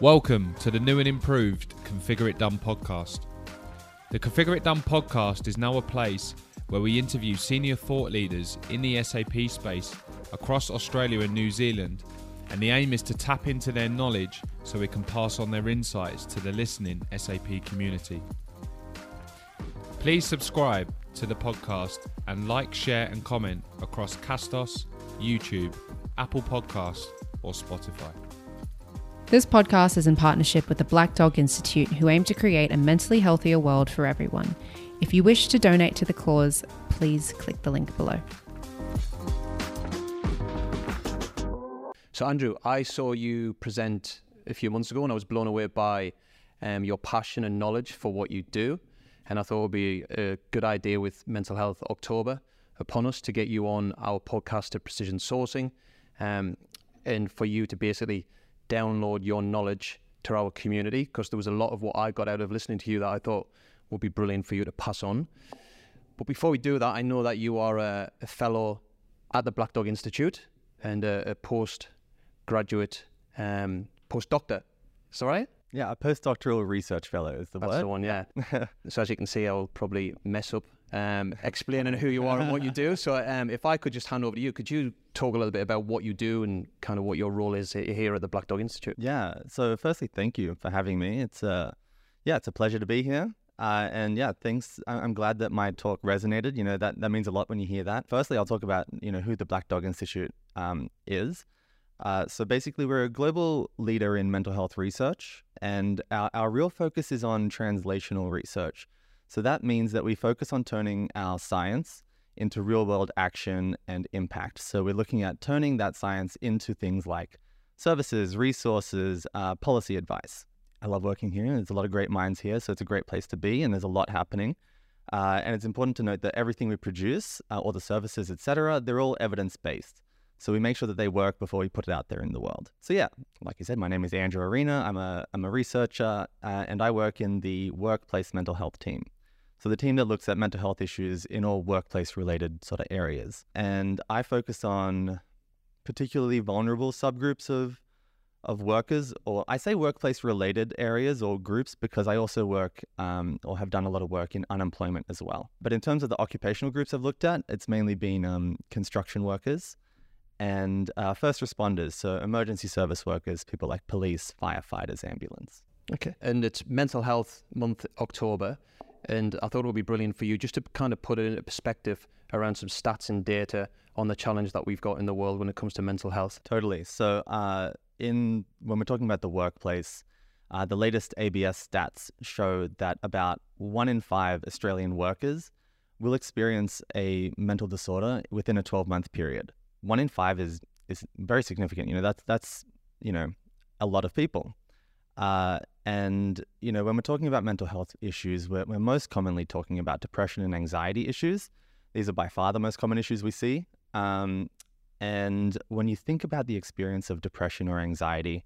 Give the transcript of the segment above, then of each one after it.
Welcome to the new and improved Configure It Done podcast. The Configure It Done podcast is now a place where we interview senior thought leaders in the SAP space across Australia and New Zealand, and the aim is to tap into their knowledge so we can pass on their insights to the listening SAP community. Please subscribe to the podcast and like, share, and comment across Castos, YouTube, Apple Podcasts, or Spotify. This podcast is in partnership with the Black Dog Institute, who aim to create a mentally healthier world for everyone. If you wish to donate to the cause, please click the link below. So, Andrew, I saw you present a few months ago and I was blown away by um, your passion and knowledge for what you do. And I thought it would be a good idea with Mental Health October upon us to get you on our podcast to Precision Sourcing um, and for you to basically download your knowledge to our community because there was a lot of what I got out of listening to you that I thought would be brilliant for you to pass on. But before we do that, I know that you are a, a fellow at the Black Dog Institute and a, a postgraduate um, postdoctor. Is that right? Yeah, a postdoctoral research fellow is the That's word. the one, yeah. so as you can see, I'll probably mess up um, explaining who you are and what you do. So um, if I could just hand over to you, could you talk a little bit about what you do and kind of what your role is here at the Black Dog Institute? Yeah. So firstly, thank you for having me. It's a yeah, it's a pleasure to be here. Uh, and yeah, thanks. I'm glad that my talk resonated. You know that that means a lot when you hear that. Firstly, I'll talk about you know who the Black Dog Institute um, is. Uh, so basically, we're a global leader in mental health research, and our, our real focus is on translational research. So that means that we focus on turning our science into real world action and impact. So we're looking at turning that science into things like services, resources, uh, policy advice. I love working here. There's a lot of great minds here, so it's a great place to be, and there's a lot happening. Uh, and it's important to note that everything we produce, uh, all the services, etc., they're all evidence based. So we make sure that they work before we put it out there in the world. So yeah, like you said, my name is Andrew Arena. I'm a I'm a researcher, uh, and I work in the workplace mental health team. So the team that looks at mental health issues in all workplace related sort of areas. And I focus on particularly vulnerable subgroups of of workers, or I say workplace related areas or groups because I also work um, or have done a lot of work in unemployment as well. But in terms of the occupational groups I've looked at, it's mainly been um, construction workers and uh, first responders, so emergency service workers, people like police, firefighters, ambulance. Okay. And it's Mental Health Month, October. And I thought it would be brilliant for you just to kind of put it into perspective around some stats and data on the challenge that we've got in the world when it comes to mental health. Totally. So, uh, in when we're talking about the workplace, uh, the latest ABS stats show that about one in five Australian workers will experience a mental disorder within a 12 month period. One in five is is very significant. You know, that's that's you know a lot of people. Uh, and you know, when we're talking about mental health issues, we're, we're most commonly talking about depression and anxiety issues. These are by far the most common issues we see. Um, and when you think about the experience of depression or anxiety,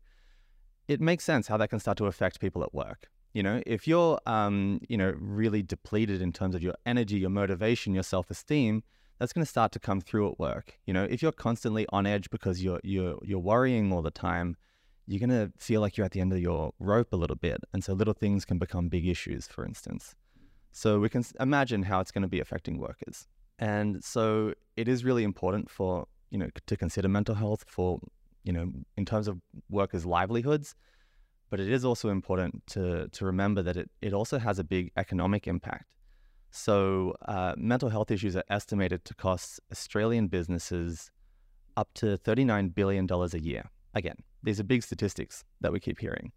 it makes sense how that can start to affect people at work. You know, if you're, um, you know, really depleted in terms of your energy, your motivation, your self-esteem, that's going to start to come through at work. You know, if you're constantly on edge because you're you're you're worrying all the time, you're going to feel like you're at the end of your rope a little bit, and so little things can become big issues. For instance, so we can imagine how it's going to be affecting workers. And so it is really important for you know to consider mental health for you know in terms of workers' livelihoods, but it is also important to to remember that it it also has a big economic impact. So uh, mental health issues are estimated to cost Australian businesses up to thirty nine billion dollars a year. Again, these are big statistics that we keep hearing,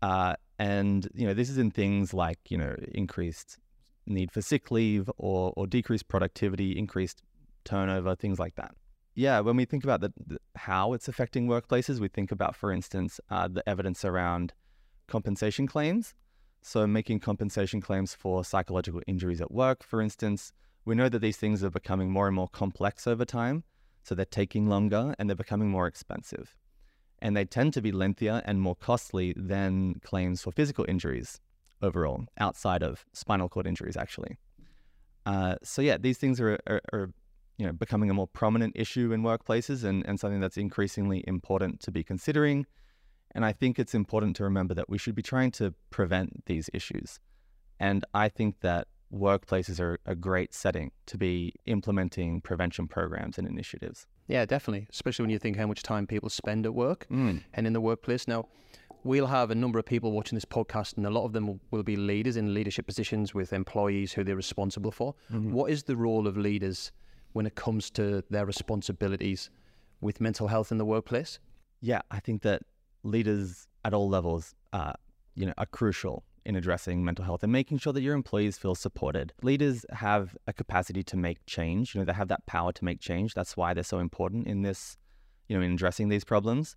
uh, and you know this is in things like you know increased need for sick leave or, or decreased productivity, increased turnover, things like that. Yeah, when we think about the, the, how it's affecting workplaces, we think about, for instance, uh, the evidence around compensation claims. So, making compensation claims for psychological injuries at work, for instance, we know that these things are becoming more and more complex over time. So, they're taking longer and they're becoming more expensive. And they tend to be lengthier and more costly than claims for physical injuries overall, outside of spinal cord injuries, actually. Uh, so yeah, these things are, are, are, you know becoming a more prominent issue in workplaces and, and something that's increasingly important to be considering. And I think it's important to remember that we should be trying to prevent these issues. And I think that workplaces are a great setting to be implementing prevention programs and initiatives. Yeah, definitely. Especially when you think how much time people spend at work Mm. and in the workplace. Now, we'll have a number of people watching this podcast, and a lot of them will, will be leaders in leadership positions with employees who they're responsible for. What is the role of leaders when it comes to their responsibilities with mental health in the workplace? Yeah, I think that leaders at all levels, uh, you know, are crucial in addressing mental health and making sure that your employees feel supported. Leaders have a capacity to make change. You know, they have that power to make change. That's why they're so important in this, you know, in addressing these problems.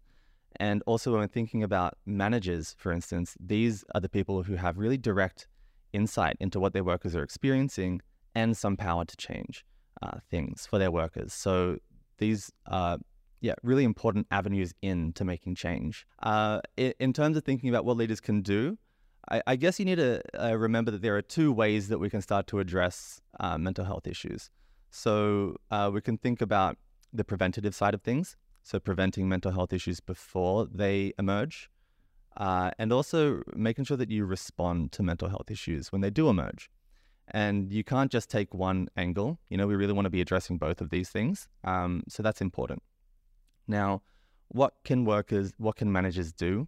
And also, when thinking about managers, for instance, these are the people who have really direct insight into what their workers are experiencing and some power to change uh, things for their workers. So these are yeah, really important avenues in to making change. Uh, in terms of thinking about what leaders can do, I, I guess you need to uh, remember that there are two ways that we can start to address uh, mental health issues. So uh, we can think about the preventative side of things, so preventing mental health issues before they emerge, uh, and also making sure that you respond to mental health issues when they do emerge. And you can't just take one angle. You know, we really want to be addressing both of these things. Um, so that's important. Now, what can workers, what can managers do?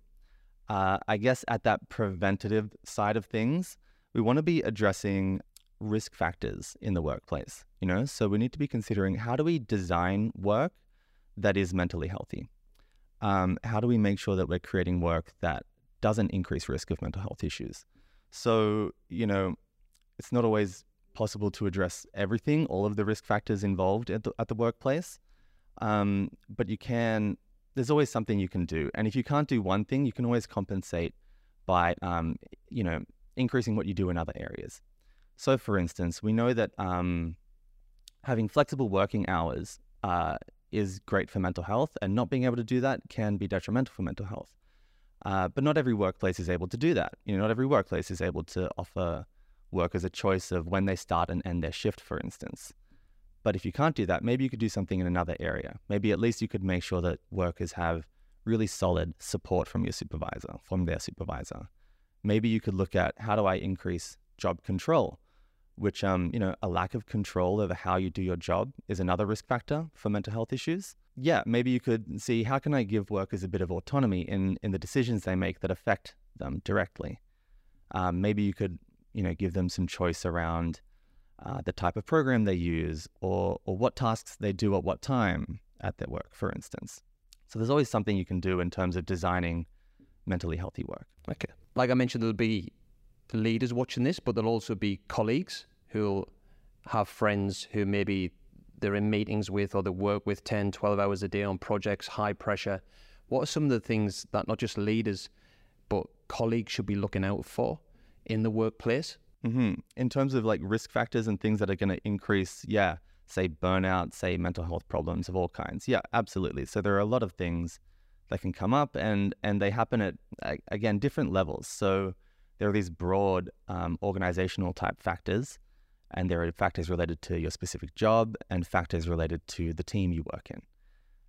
Uh, I guess at that preventative side of things, we want to be addressing risk factors in the workplace. You know, so we need to be considering how do we design work that is mentally healthy? Um, how do we make sure that we're creating work that doesn't increase risk of mental health issues? So, you know, it's not always possible to address everything, all of the risk factors involved at the, at the workplace. Um, but you can, there's always something you can do. And if you can't do one thing, you can always compensate by, um, you know, increasing what you do in other areas. So, for instance, we know that um, having flexible working hours uh, is great for mental health, and not being able to do that can be detrimental for mental health. Uh, but not every workplace is able to do that. You know, not every workplace is able to offer workers a choice of when they start and end their shift, for instance. But if you can't do that, maybe you could do something in another area. Maybe at least you could make sure that workers have really solid support from your supervisor, from their supervisor. Maybe you could look at how do I increase job control, which, um, you know, a lack of control over how you do your job is another risk factor for mental health issues. Yeah, maybe you could see how can I give workers a bit of autonomy in, in the decisions they make that affect them directly. Um, maybe you could, you know, give them some choice around uh, the type of program they use or, or what tasks they do at what time at their work, for instance. So there's always something you can do in terms of designing mentally healthy work. Okay. Like I mentioned, there'll be leaders watching this, but there'll also be colleagues who'll have friends who maybe they're in meetings with or they work with 10, 12 hours a day on projects, high pressure. What are some of the things that not just leaders, but colleagues should be looking out for in the workplace? Hmm In terms of like risk factors and things that are going to increase, yeah, say burnout, say mental health problems of all kinds. Yeah, absolutely. So there are a lot of things that can come up, and and they happen at again different levels. So there are these broad um, organizational type factors, and there are factors related to your specific job and factors related to the team you work in.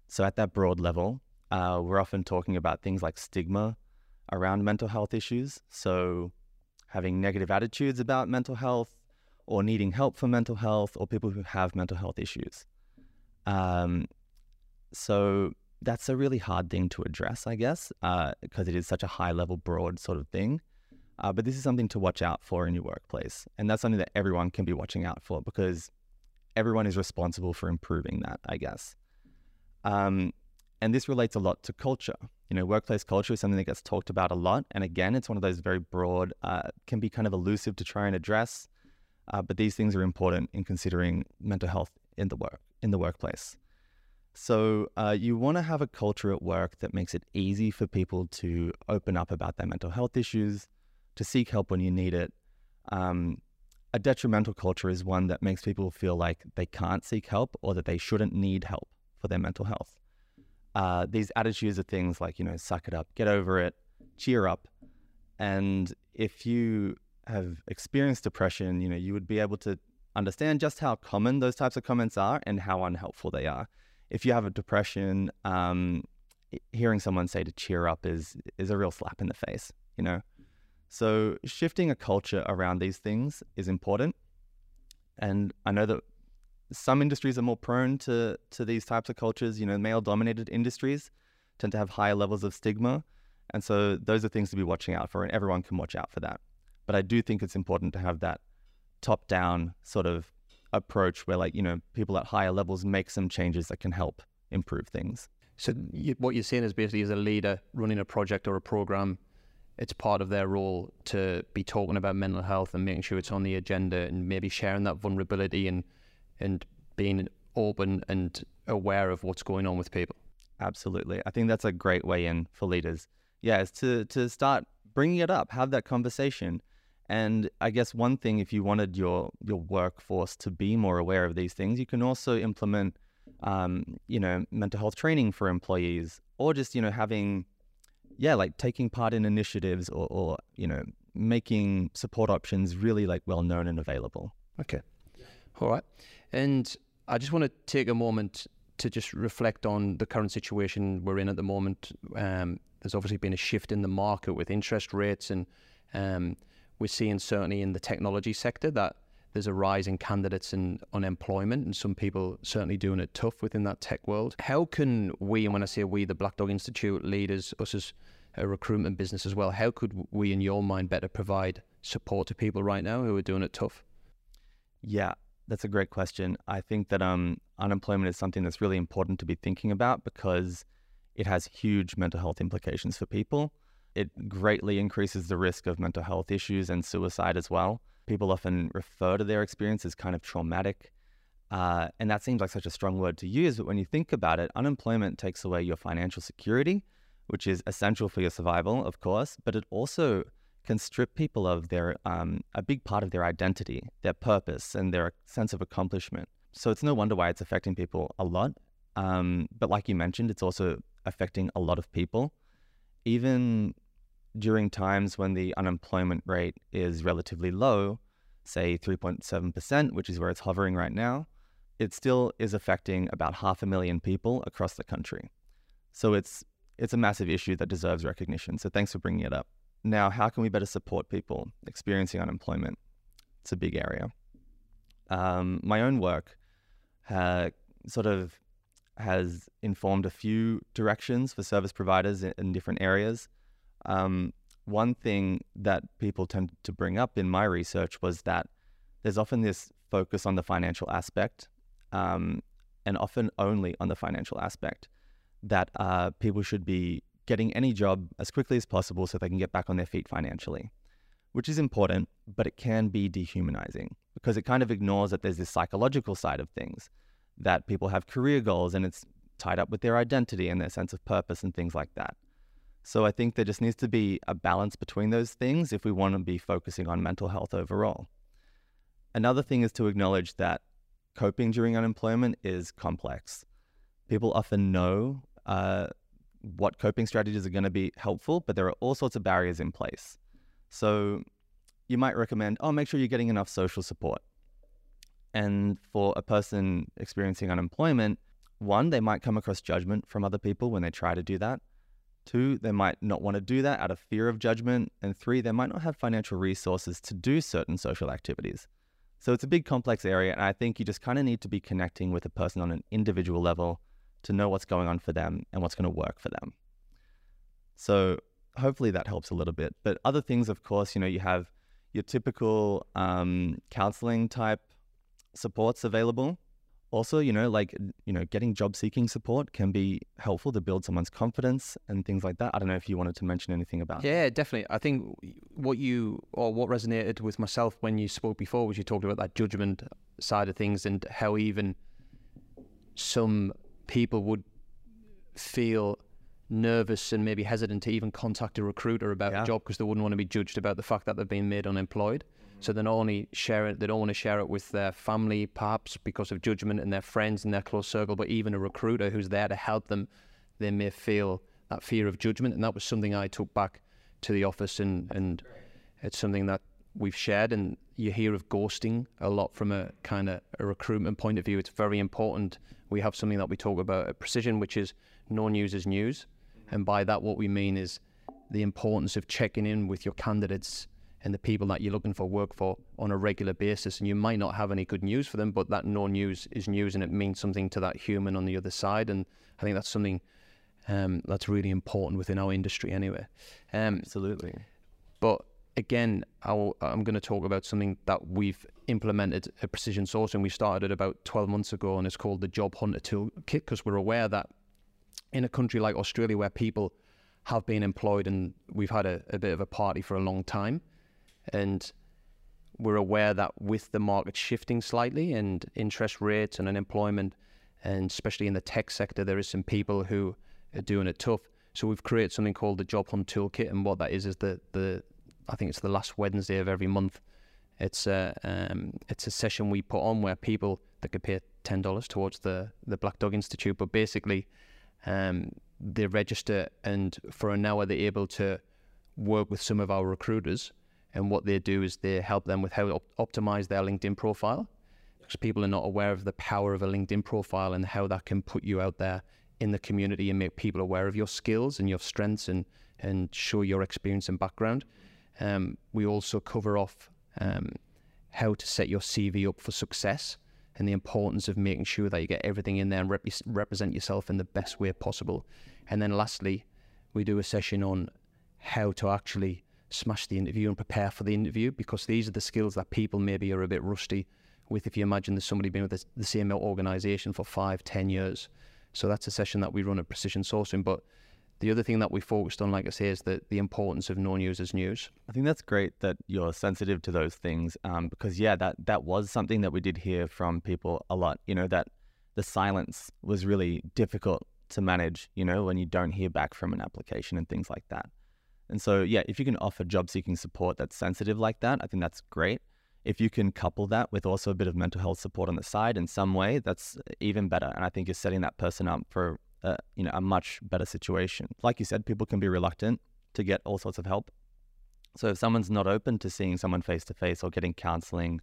So at that broad level, uh, we're often talking about things like stigma around mental health issues. So having negative attitudes about mental health or needing help for mental health or people who have mental health issues. Um, so that's a really hard thing to address, I guess, because it is such a high level, broad sort of thing. Uh, but this is something to watch out for in your workplace. And that's something that everyone can be watching out for because everyone is responsible for improving that, I guess. Um, and this relates a lot to culture. You know, workplace culture is something that gets talked about a lot. And again, it's one of those very broad, uh, can be kind of elusive to try and address. Uh, but these things are important in considering mental health in the work in the workplace. So uh, you want to have a culture at work that makes it easy for people to open up about their mental health issues, to seek help when you need it. Um, a detrimental culture is one that makes people feel like they can't seek help or that they shouldn't need help for their mental health. Uh, these attitudes are things like, you know, suck it up, get over it, cheer up. And if you have experienced depression, you know, you would be able to understand just how common those types of comments are and how unhelpful they are. If you have a depression um, hearing someone say to cheer up is is a real slap in the face, you know. So shifting a culture around these things is important, and I know that some industries are more prone to to these types of cultures. You know, male dominated industries tend to have higher levels of stigma, and so those are things to be watching out for, and everyone can watch out for that. But I do think it's important to have that top down sort of approach where, like, you know, people at higher levels make some changes that can help improve things. So you, what you're saying is basically, as a leader running a project or a program, it's part of their role to be talking about mental health and making sure it's on the agenda and maybe sharing that vulnerability and and being open and aware of what's going on with people. Absolutely, I think that's a great way in for leaders. Yeah, is to to start bringing it up, have that conversation. And I guess one thing, if you wanted your your workforce to be more aware of these things, you can also implement, um, you know, mental health training for employees, or just you know having, yeah, like taking part in initiatives, or, or you know making support options really like well known and available. Okay, all right. And I just want to take a moment to just reflect on the current situation we're in at the moment. Um, there's obviously been a shift in the market with interest rates and um, we're seeing certainly in the technology sector that there's a rise in candidates and unemployment, and some people certainly doing it tough within that tech world. How can we, and when I say we, the Black Dog Institute leaders, us as a recruitment business as well, how could we, in your mind, better provide support to people right now who are doing it tough? Yeah, that's a great question. I think that um, unemployment is something that's really important to be thinking about because it has huge mental health implications for people it greatly increases the risk of mental health issues and suicide as well. People often refer to their experience as kind of traumatic. Uh, and that seems like such a strong word to use, but when you think about it, unemployment takes away your financial security, which is essential for your survival, of course, but it also can strip people of their um, a big part of their identity, their purpose, and their sense of accomplishment. So it's no wonder why it's affecting people a lot. Um, but like you mentioned, it's also affecting a lot of people. Even during times when the unemployment rate is relatively low, say 3.7%, which is where it's hovering right now, it still is affecting about half a million people across the country. So it's it's a massive issue that deserves recognition. So thanks for bringing it up. Now, how can we better support people experiencing unemployment? It's a big area. Um, my own work uh, sort of has informed a few directions for service providers in, in different areas. Um, one thing that people tend to bring up in my research was that there's often this focus on the financial aspect, um, and often only on the financial aspect, that uh, people should be getting any job as quickly as possible so they can get back on their feet financially, which is important, but it can be dehumanizing because it kind of ignores that there's this psychological side of things, that people have career goals and it's tied up with their identity and their sense of purpose and things like that. So I think there just needs to be a balance between those things if we want to be focusing on mental health overall. Another thing is to acknowledge that coping during unemployment is complex. People often know uh, what coping strategies are going to be helpful, but there are all sorts of barriers in place. So you might recommend, oh, make sure you're getting enough social support. And for a person experiencing unemployment, one, they might come across judgment from other people when they try to do that. Two, they might not want to do that out of fear of judgment. And three, they might not have financial resources to do certain social activities. So it's a big complex area. And I think you just kind of need to be connecting with a person on an individual level to know what's going on for them and what's going to work for them. So hopefully that helps a little bit. But other things, of course, you know, you have your typical um, counseling type supports available also you know like you know getting job seeking support can be helpful to build someone's confidence and things like that i don't know if you wanted to mention anything about yeah definitely i think what you or what resonated with myself when you spoke before was you talked about that judgment side of things and how even some people would feel nervous and maybe hesitant to even contact a recruiter about yeah. a job because they wouldn't want to be judged about the fact that they've been made unemployed so they not only share it, they don't want to share it with their family, perhaps because of judgment and their friends in their close circle, but even a recruiter who's there to help them, they may feel that fear of judgment. And that was something I took back to the office, and, and it's something that we've shared. And you hear of ghosting a lot from a kind of a recruitment point of view. It's very important. We have something that we talk about at Precision, which is no news is news. And by that, what we mean is the importance of checking in with your candidates and the people that you're looking for work for on a regular basis. And you might not have any good news for them, but that no news is news and it means something to that human on the other side. And I think that's something um, that's really important within our industry anyway. Um, Absolutely. but again, i am going to talk about something that we've implemented at Precision Sourcing. We started it about 12 months ago and it's called the Job Hunter Toolkit because we're aware that in a country like Australia where people have been employed and we've had a, a bit of a party for a long time and we're aware that with the market shifting slightly and interest rates and unemployment and especially in the tech sector there is some people who are doing it tough so we've created something called the job hunt toolkit and what that is is the the i think it's the last wednesday of every month it's a um, it's a session we put on where people that could pay ten dollars towards the the Black Dog Institute, but basically um, they register and for an hour they're able to work with some of our recruiters, and what they do is they help them with how to op- optimize their LinkedIn profile, because people are not aware of the power of a LinkedIn profile and how that can put you out there in the community and make people aware of your skills and your strengths and and show your experience and background. Um, we also cover off um, how to set your CV up for success and the importance of making sure that you get everything in there and rep- represent yourself in the best way possible. And then lastly, we do a session on how to actually smash the interview and prepare for the interview because these are the skills that people maybe are a bit rusty with if you imagine there's somebody been with the, the same organization for five, ten years. So that's a session that we run at Precision Sourcing. But the other thing that we focused on, like I say, is the, the importance of no news is news. I think that's great that you're sensitive to those things um, because, yeah, that, that was something that we did hear from people a lot. You know, that the silence was really difficult to manage, you know, when you don't hear back from an application and things like that. And so, yeah, if you can offer job seeking support that's sensitive like that, I think that's great. If you can couple that with also a bit of mental health support on the side in some way, that's even better. And I think you're setting that person up for uh, you know a much better situation. Like you said, people can be reluctant to get all sorts of help. So if someone's not open to seeing someone face to face or getting counseling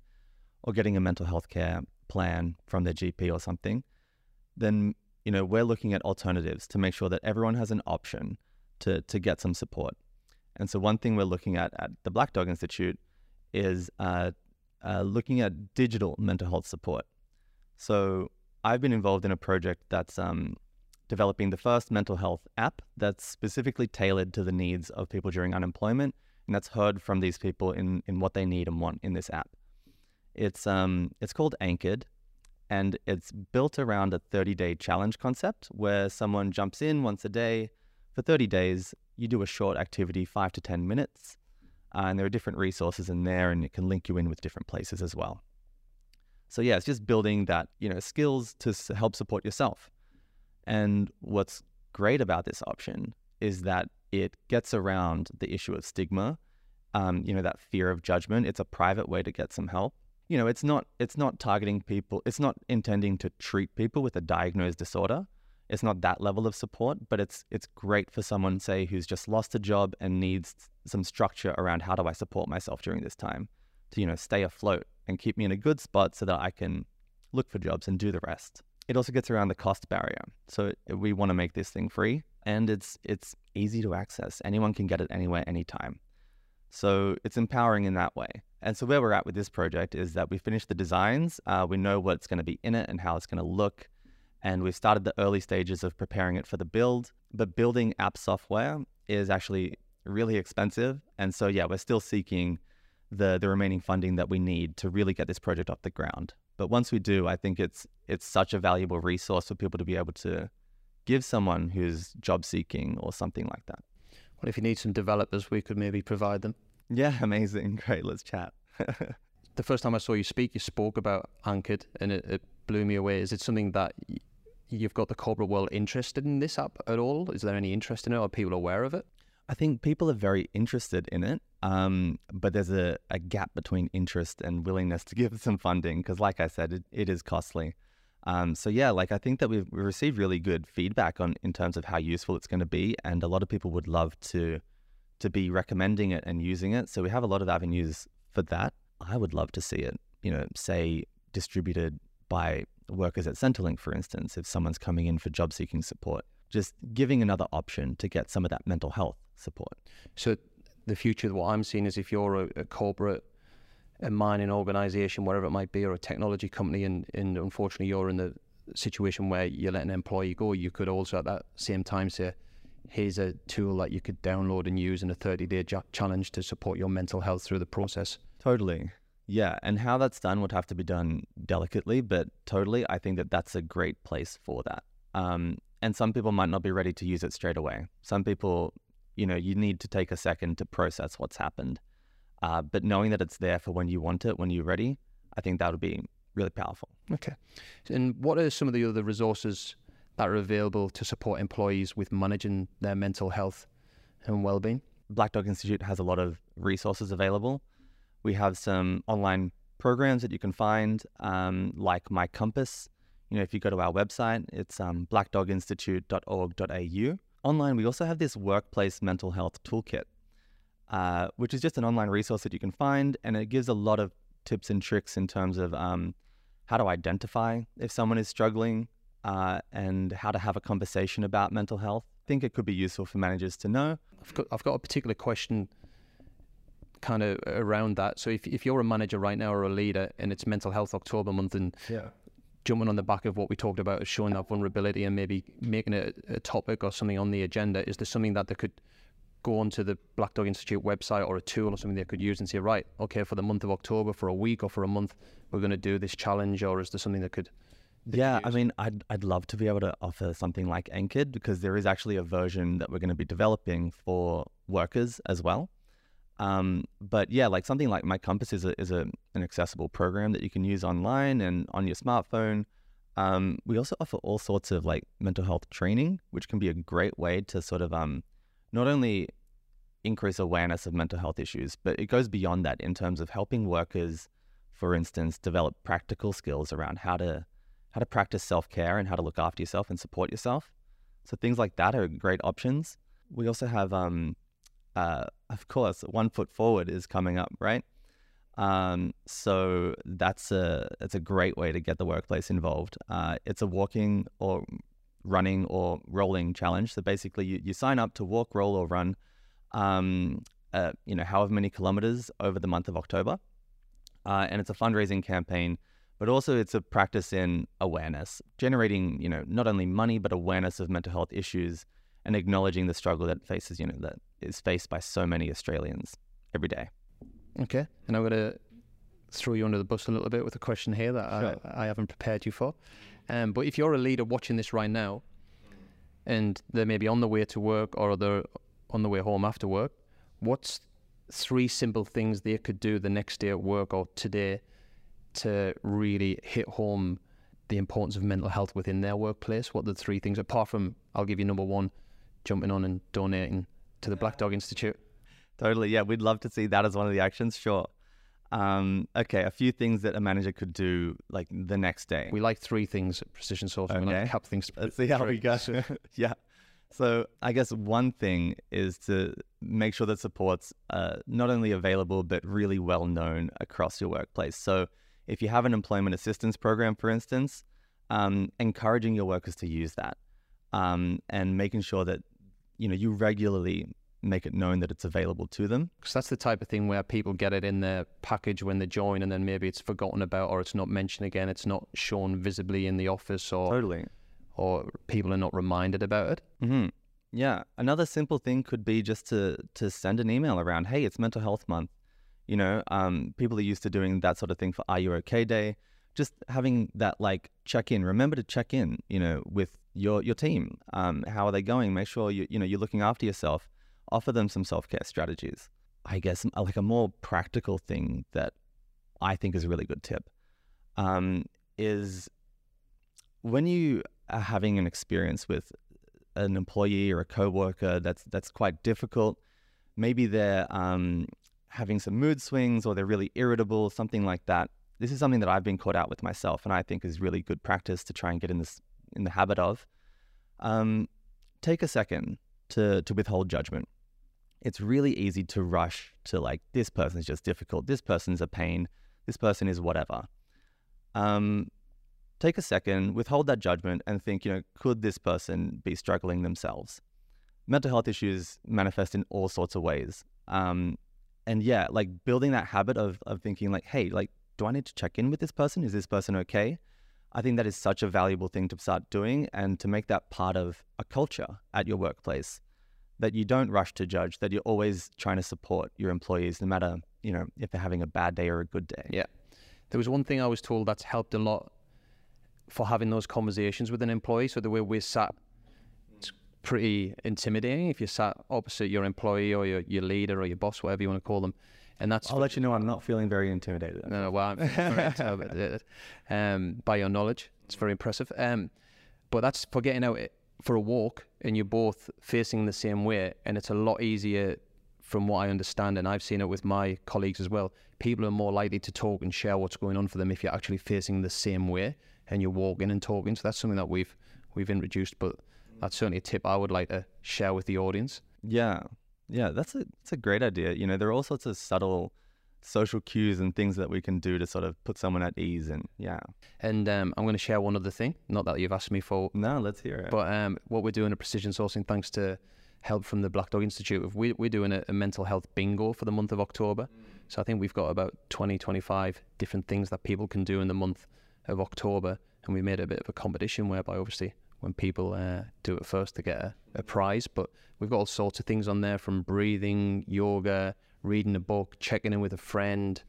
or getting a mental health care plan from their GP or something, then you know we're looking at alternatives to make sure that everyone has an option to to get some support. And so one thing we're looking at at the Black Dog Institute is uh, uh, looking at digital mental health support. So I've been involved in a project that's um, developing the first mental health app that's specifically tailored to the needs of people during unemployment, and that's heard from these people in, in what they need and want in this app. It's um it's called Anchored, and it's built around a 30-day challenge concept where someone jumps in once a day for 30 days. You do a short activity, five to 10 minutes, uh, and there are different resources in there, and it can link you in with different places as well. So yeah, it's just building that you know skills to help support yourself. And what's great about this option is that it gets around the issue of stigma, um, you know, that fear of judgment. It's a private way to get some help. You know, it's not it's not targeting people. It's not intending to treat people with a diagnosed disorder. It's not that level of support, but it's it's great for someone say who's just lost a job and needs some structure around how do I support myself during this time to you know stay afloat and keep me in a good spot so that I can look for jobs and do the rest it also gets around the cost barrier. So we want to make this thing free and it's it's easy to access. Anyone can get it anywhere, anytime. So it's empowering in that way. And so where we're at with this project is that we finished the designs. Uh, we know what's going to be in it and how it's going to look. And we've started the early stages of preparing it for the build. But building app software is actually really expensive. And so, yeah, we're still seeking the, the remaining funding that we need to really get this project off the ground. But once we do, I think it's it's such a valuable resource for people to be able to give someone who's job seeking or something like that. Well, if you need some developers, we could maybe provide them. Yeah, amazing. Great. Let's chat. the first time I saw you speak, you spoke about Anchored, and it, it blew me away. Is it something that y- you've got the corporate world interested in this app at all? Is there any interest in it? Are people aware of it? I think people are very interested in it, um, but there's a, a gap between interest and willingness to give some funding because, like I said, it, it is costly. Um, so yeah, like I think that we've, we've received really good feedback on in terms of how useful it's going to be, and a lot of people would love to to be recommending it and using it. So we have a lot of avenues for that. I would love to see it, you know, say distributed by workers at Centrelink, for instance, if someone's coming in for job seeking support. Just giving another option to get some of that mental health support. So the future, what I'm seeing is if you're a, a corporate, a mining organization, whatever it might be, or a technology company, and, and unfortunately you're in the situation where you're letting an employee go, you could also at that same time say, here's a tool that you could download and use in a 30 day challenge to support your mental health through the process. Totally. Yeah. And how that's done would have to be done delicately, but totally, I think that that's a great place for that. Um, and some people might not be ready to use it straight away. Some people, you know, you need to take a second to process what's happened. Uh, but knowing that it's there for when you want it, when you're ready, I think that would be really powerful. Okay. And what are some of the other resources that are available to support employees with managing their mental health and well-being? Black Dog Institute has a lot of resources available. We have some online programs that you can find, um, like My Compass. You know, if you go to our website, it's um, blackdoginstitute.org.au. Online, we also have this workplace mental health toolkit, uh, which is just an online resource that you can find, and it gives a lot of tips and tricks in terms of um, how to identify if someone is struggling uh, and how to have a conversation about mental health. I think it could be useful for managers to know. I've got, I've got a particular question kind of around that. So if, if you're a manager right now or a leader and it's mental health October month and Yeah. Jumping on the back of what we talked about is showing that vulnerability and maybe making it a topic or something on the agenda, is there something that they could go onto the Black Dog Institute website or a tool or something they could use and say, right, okay, for the month of October, for a week or for a month, we're going to do this challenge, or is there something that could? Yeah, I mean, I'd I'd love to be able to offer something like Anchored because there is actually a version that we're going to be developing for workers as well. Um, but yeah, like something like My Compass is a is a an accessible program that you can use online and on your smartphone. Um, we also offer all sorts of like mental health training, which can be a great way to sort of um, not only increase awareness of mental health issues, but it goes beyond that in terms of helping workers, for instance, develop practical skills around how to how to practice self care and how to look after yourself and support yourself. So things like that are great options. We also have, um, uh, of course, One Foot Forward is coming up, right? Um, so that's a it's a great way to get the workplace involved. Uh, it's a walking or running or rolling challenge. So basically, you, you sign up to walk, roll, or run, um, uh, you know, however many kilometers over the month of October, uh, and it's a fundraising campaign but also it's a practice in awareness, generating, you know, not only money but awareness of mental health issues and acknowledging the struggle that faces, you know, that is faced by so many Australians every day. Okay. And I'm going to throw you under the bus a little bit with a question here that Sure. I, I haven't prepared you for. Um, but if you're a leader watching this right now and they're maybe on the way to work or they're on the way home after work, what's three simple things they could do the next day at work or today to really hit home the importance of mental health within their workplace? What are the three things, apart from, I'll give you number one, jumping on and donating to the Black Dog Institute? Totally. Yeah, we'd love to see that as one of the actions. Sure. Um, okay, a few things that a manager could do like the next day. We like three things at Precision Sourcing. We like to Okay. cap things. Let's see how we three. go. yeah. So I guess one thing is to make sure that support's uh, not only available but really well known across your workplace. So if you have an employment assistance program, for instance, um, encouraging your workers to use that um, and making sure that you know you regularly make it known that it's available to them. Because that's the type of thing where people get it in their package when they join, and then maybe it's forgotten about, or it's not mentioned again. It's not shown visibly in the office, or Totally. or people are not reminded about it. hmm Yeah. Another simple thing could be just to to send an email around, hey, it's mental health month. You know, um, people are used to doing that sort of thing for Are You Okay Day. Just having that like check in. Remember to check in, you know, with your your team. Um, how are they going? Make sure you you know you're looking after yourself. Offer them some self care strategies. I guess like a more practical thing that I think is a really good tip um, is when you are having an experience with an employee or a coworker that's that's quite difficult. Maybe they're um, having some mood swings or they're really irritable, something like that. This is something that I've been caught out with myself, and I think is really good practice to try and get in this in the habit of. Um, take a second to to withhold judgment. It's really easy to rush to like this person's just difficult, this person's a pain, this person is whatever. Um, take a second, withhold that judgment, and think, you know, could this person be struggling themselves? Mental health issues manifest in all sorts of ways. Um, and yeah, like building that habit of, of thinking, like, hey, like, do I need to check in with this person? Is this person okay? I think that is such a valuable thing to start doing and to make that part of a culture at your workplace that you don't rush to judge, that you're always trying to support your employees no matter, you know, if they're having a bad day or a good day. Yeah. There was one thing I was told that's helped a lot for having those conversations with an employee. So the way we're sat, it's pretty intimidating if you're sat opposite your employee or your, your leader or your boss, whatever you want to call them. And that's I'll let you know I'm not feeling very intimidated. no, no, well, I'm very um, by your knowledge. It's very impressive. Um, but that's for getting out for a walk and you're both facing the same way, and it's a lot easier from what I understand, and I've seen it with my colleagues as well. People are more likely to talk and share what's going on for them if you're actually facing the same way and you're walking and talking. So that's something that we've we've introduced, but that's certainly a tip I would like to share with the audience. Yeah, yeah, that's a that's a great idea. You know, there are all sorts of subtle social cues and things that we can do to sort of put someone at ease. And yeah. And um, I'm going to share one other thing. Not that you've asked me for. No, let's hear it. But um, what we're doing at Precision Sourcing, thanks to help from the Black Dog Institute, we, we're doing a, a mental health bingo for the month of October. Mm. So I think we've got about 20, 25 different things that people can do in the month of October. And we made a bit of a competition whereby obviously when people uh, do it first, they get a, a prize. But we've got all sorts of things on there from breathing, yoga, reading a book, checking in with a friend,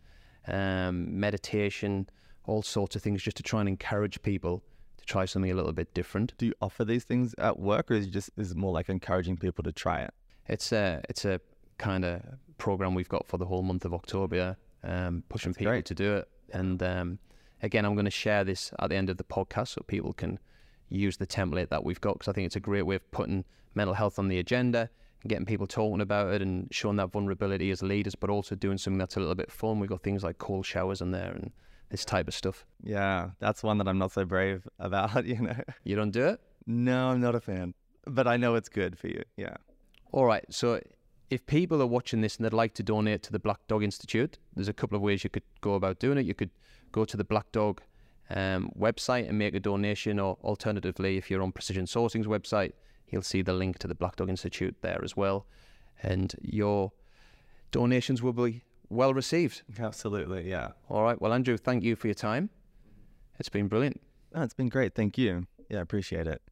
um, meditation, all sorts of things just to try and encourage people to try something a little bit different. Do you offer these things at work, or is it just is it more like encouraging people to try it? It's a it's a kind of program we've got for the whole month of October, um, pushing That's people great. to do it. And um, again, I'm going to share this at the end of the podcast so people can use the template that we've got because I think it's a great way of putting mental health on the agenda and getting people talking about it and showing that vulnerability as leaders, but also doing something that's a little bit fun. We've got things like cold showers in there and this type of stuff. Yeah, that's one that I'm not so brave about, you know. You don't do it? No, I'm not a fan. But I know it's good for you. Yeah. All right. So if people are watching this and they'd like to donate to the Black Dog Institute, there's a couple of ways you could go about doing it. You could go to the Black Dog um, website and make a donation, or alternatively, if you're on Precision Sourcing's website, you'll see the link to the Black Dog Institute there as well. And your donations will be well received. Absolutely, yeah. All right. Well, Andrew, thank you for your time. It's been brilliant. Oh, it's been great. Thank you. Yeah, I appreciate it.